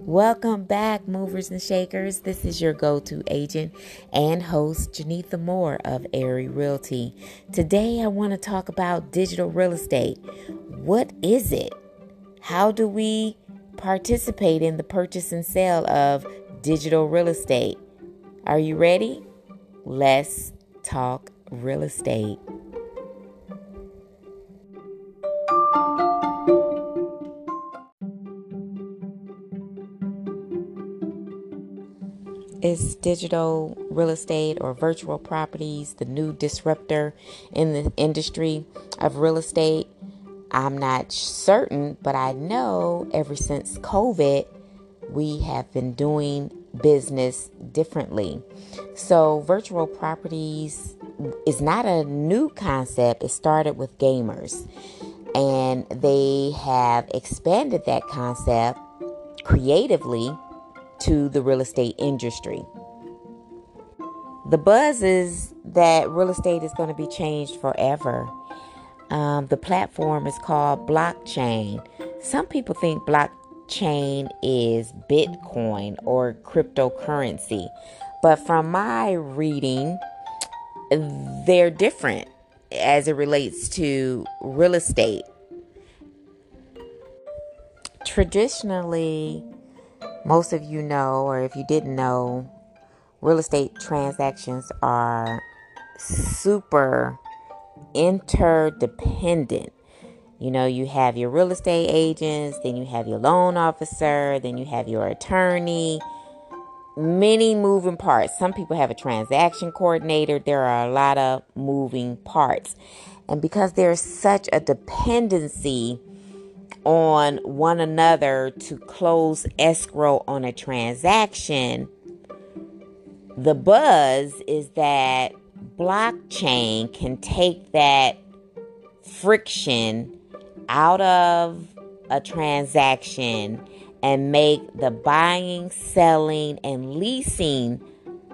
Welcome back, movers and shakers. This is your go to agent and host, Jenitha Moore of Airy Realty. Today, I want to talk about digital real estate. What is it? How do we participate in the purchase and sale of digital real estate? Are you ready? Let's talk real estate. Is digital real estate or virtual properties the new disruptor in the industry of real estate? I'm not certain, but I know ever since COVID, we have been doing business differently. So, virtual properties is not a new concept, it started with gamers, and they have expanded that concept creatively to the real estate industry. The buzz is that real estate is going to be changed forever. Um, the platform is called blockchain. Some people think blockchain is Bitcoin or cryptocurrency, but from my reading, they're different as it relates to real estate. Traditionally, most of you know, or if you didn't know, real estate transactions are super interdependent. You know, you have your real estate agents, then you have your loan officer, then you have your attorney. Many moving parts. Some people have a transaction coordinator. There are a lot of moving parts. And because there's such a dependency on one another to close escrow on a transaction, the buzz is that blockchain can take that friction out of a transaction and make the buying, selling, and leasing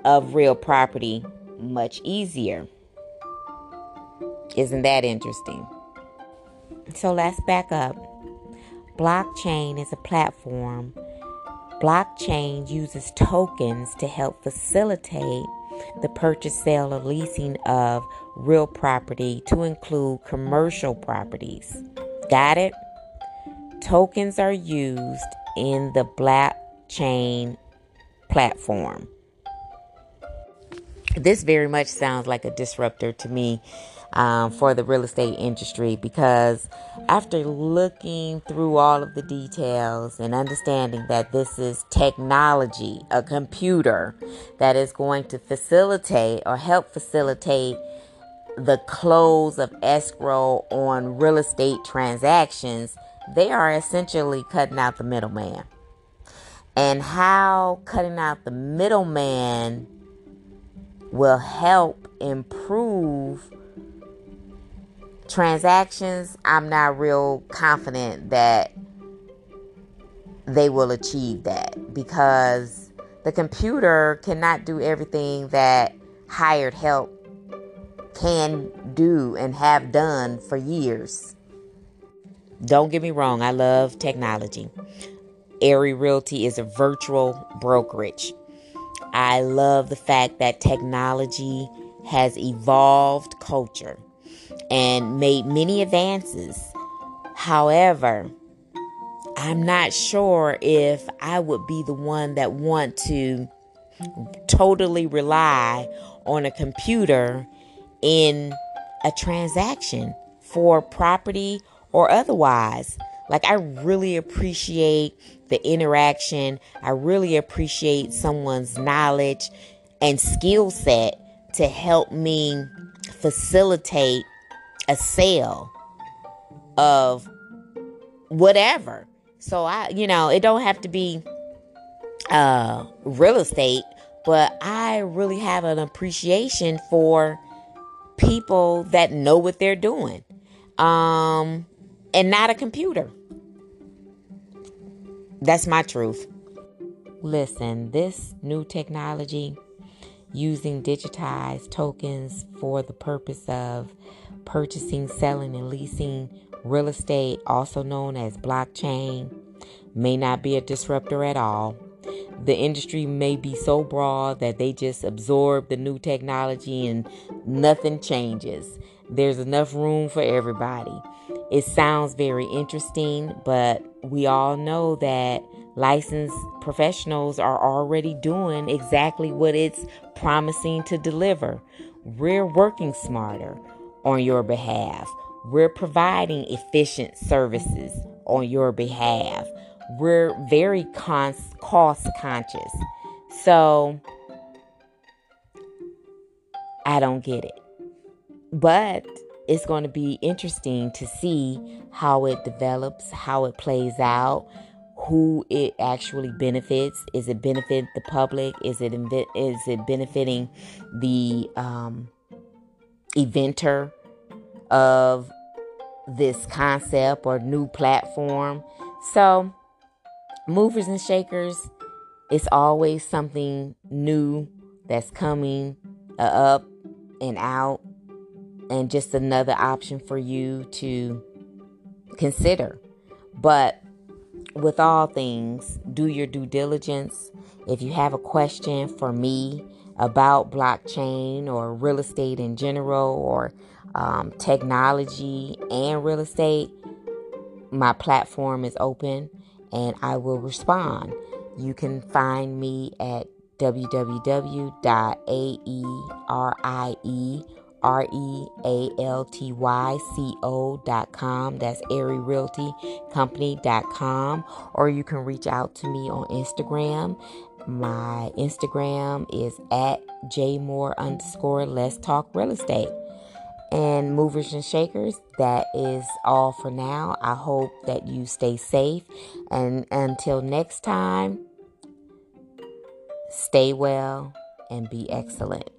of real property much easier. Isn't that interesting? So let's back up. Blockchain is a platform. Blockchain uses tokens to help facilitate the purchase, sale, or leasing of real property to include commercial properties. Got it? Tokens are used in the blockchain platform. This very much sounds like a disruptor to me um, for the real estate industry because after looking through all of the details and understanding that this is technology, a computer that is going to facilitate or help facilitate the close of escrow on real estate transactions, they are essentially cutting out the middleman. And how cutting out the middleman will help improve transactions, I'm not real confident that they will achieve that because the computer cannot do everything that hired help can do and have done for years. Don't get me wrong, I love technology. Airy Realty is a virtual brokerage. I love the fact that technology has evolved culture and made many advances. However, I'm not sure if I would be the one that want to totally rely on a computer in a transaction for property or otherwise. Like I really appreciate the interaction. I really appreciate someone's knowledge and skill set to help me facilitate a sale of whatever. So I, you know, it don't have to be uh real estate, but I really have an appreciation for people that know what they're doing. Um and not a computer. That's my truth. listen, this new technology using digitized tokens for the purpose of purchasing, selling, and leasing real estate, also known as blockchain, may not be a disruptor at all. The industry may be so broad that they just absorb the new technology and nothing changes. There's enough room for everybody. It sounds very interesting, but we all know that licensed professionals are already doing exactly what it's promising to deliver. We're working smarter on your behalf. We're providing efficient services on your behalf. We're very cost conscious. So I don't get it. But it's going to be interesting to see how it develops, how it plays out, who it actually benefits. Is it benefit the public? Is it is it benefiting the um, eventer of this concept or new platform? So, movers and shakers, it's always something new that's coming up and out and just another option for you to consider. But with all things, do your due diligence. If you have a question for me about blockchain or real estate in general or um, technology and real estate, my platform is open and I will respond. You can find me at www.aerie R E A L T Y C O dot com. That's Airy Realty Company dot com. Or you can reach out to me on Instagram. My Instagram is at jmore underscore let's talk real estate. And movers and shakers, that is all for now. I hope that you stay safe. And until next time, stay well and be excellent.